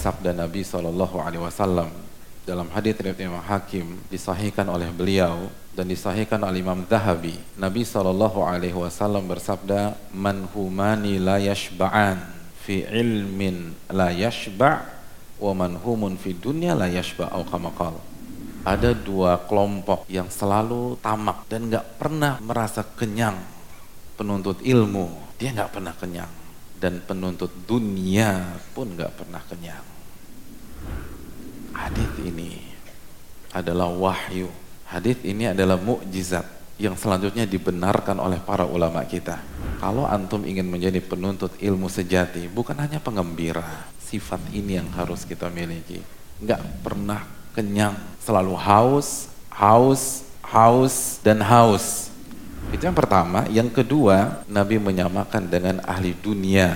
sabda Nabi Shallallahu Alaihi Wasallam dalam hadis riwayat Imam Hakim disahihkan oleh beliau dan disahihkan oleh Imam Zahabi. Nabi Shallallahu Alaihi Wasallam bersabda, "Man humani la yashba'an fi ilmin la yashba' wa man humun fi dunya la yashba' au Ada dua kelompok yang selalu tamak dan nggak pernah merasa kenyang. Penuntut ilmu, dia nggak pernah kenyang dan penuntut dunia pun gak pernah kenyang. Hadis ini adalah wahyu. Hadis ini adalah mukjizat yang selanjutnya dibenarkan oleh para ulama kita. Kalau antum ingin menjadi penuntut ilmu sejati, bukan hanya pengembira, sifat ini yang harus kita miliki. Gak pernah kenyang, selalu haus, haus, haus, dan haus itu yang pertama. Yang kedua, Nabi menyamakan dengan ahli dunia.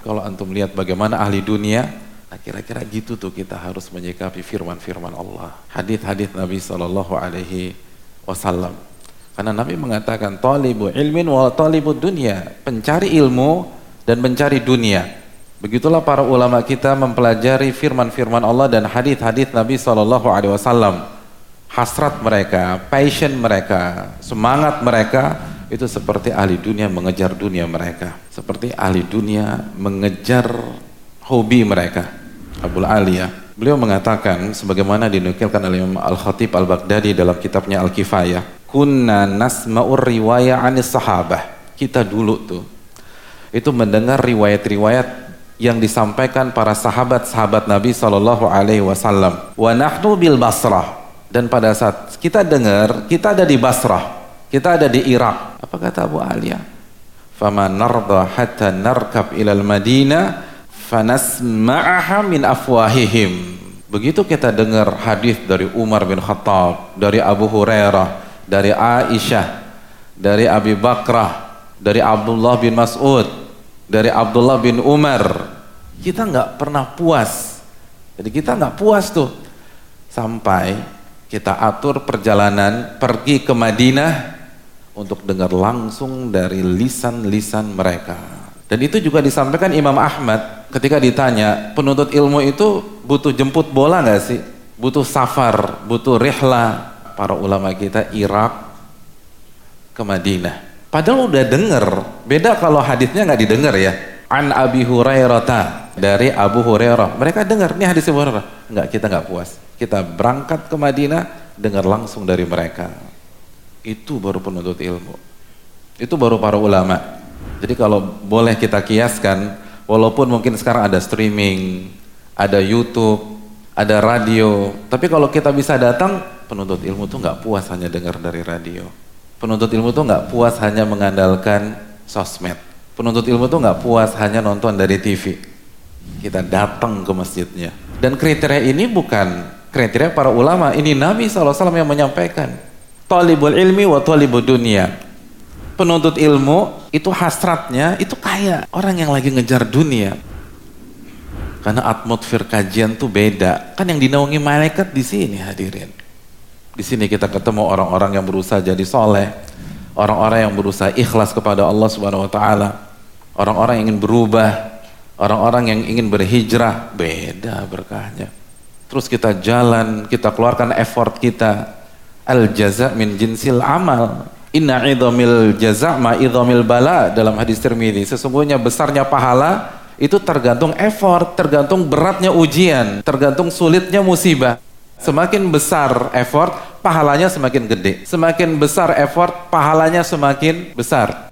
Kalau antum lihat bagaimana ahli dunia, nah kira-kira gitu tuh kita harus menyikapi firman-firman Allah. Hadis-hadis Nabi Shallallahu Alaihi Wasallam. Karena Nabi mengatakan, "Talibu ilmin wa talibu dunia." Pencari ilmu dan mencari dunia. Begitulah para ulama kita mempelajari firman-firman Allah dan hadis-hadis Nabi Shallallahu Alaihi Wasallam hasrat mereka, passion mereka, semangat mereka itu seperti ahli dunia mengejar dunia mereka, seperti ahli dunia mengejar hobi mereka. Abdul Aliyah, beliau mengatakan sebagaimana dinukilkan oleh Imam Al-Khatib Al-Baghdadi dalam kitabnya Al-Kifayah, kunna nasma'ur riwayah anis sahabah. Kita dulu tuh itu mendengar riwayat-riwayat yang disampaikan para sahabat-sahabat Nabi Shallallahu Alaihi Wasallam. Wa nahnu bil Basrah dan pada saat kita dengar, kita ada di Basrah, kita ada di Irak. Apa kata Abu Alia? Fama narda hatta narkab ilal Madinah fanasma'aha min afwahihim. Begitu kita dengar hadis dari Umar bin Khattab, dari Abu Hurairah, dari Aisyah, dari Abi Bakrah, dari Abdullah bin Mas'ud, dari Abdullah bin Umar, kita nggak pernah puas. Jadi kita nggak puas tuh sampai kita atur perjalanan pergi ke Madinah untuk dengar langsung dari lisan-lisan mereka. Dan itu juga disampaikan Imam Ahmad ketika ditanya, penuntut ilmu itu butuh jemput bola nggak sih? Butuh safar, butuh rihla. Para ulama kita Irak ke Madinah. Padahal udah denger, beda kalau hadisnya nggak didengar ya. An Abi Hurairah dari Abu Hurairah. Mereka dengar nih hadis Abu Hurairah. Enggak, kita nggak puas. Kita berangkat ke Madinah, dengar langsung dari mereka. Itu baru penuntut ilmu. Itu baru para ulama. Jadi kalau boleh kita kiaskan, walaupun mungkin sekarang ada streaming, ada YouTube, ada radio, tapi kalau kita bisa datang, penuntut ilmu tuh nggak puas hanya dengar dari radio. Penuntut ilmu tuh nggak puas hanya mengandalkan sosmed. Penuntut ilmu tuh nggak puas hanya nonton dari TV. Kita datang ke masjidnya. Dan kriteria ini bukan kriteria para ulama. Ini Nabi SAW yang menyampaikan. Talibul ilmi wa talibul dunia. Penuntut ilmu itu hasratnya itu kaya orang yang lagi ngejar dunia. Karena atmosfer kajian tuh beda. Kan yang dinaungi malaikat di sini hadirin. Di sini kita ketemu orang-orang yang berusaha jadi soleh, orang-orang yang berusaha ikhlas kepada Allah Subhanahu Wa Taala, orang-orang yang ingin berubah, orang-orang yang ingin berhijrah, beda berkahnya. Terus kita jalan, kita keluarkan effort kita. Al jaza min jinsil amal. Inna idhamil jaza ma idhamil bala dalam hadis Tirmidzi. Sesungguhnya besarnya pahala itu tergantung effort, tergantung beratnya ujian, tergantung sulitnya musibah. Semakin besar effort, pahalanya semakin gede. Semakin besar effort, pahalanya semakin besar.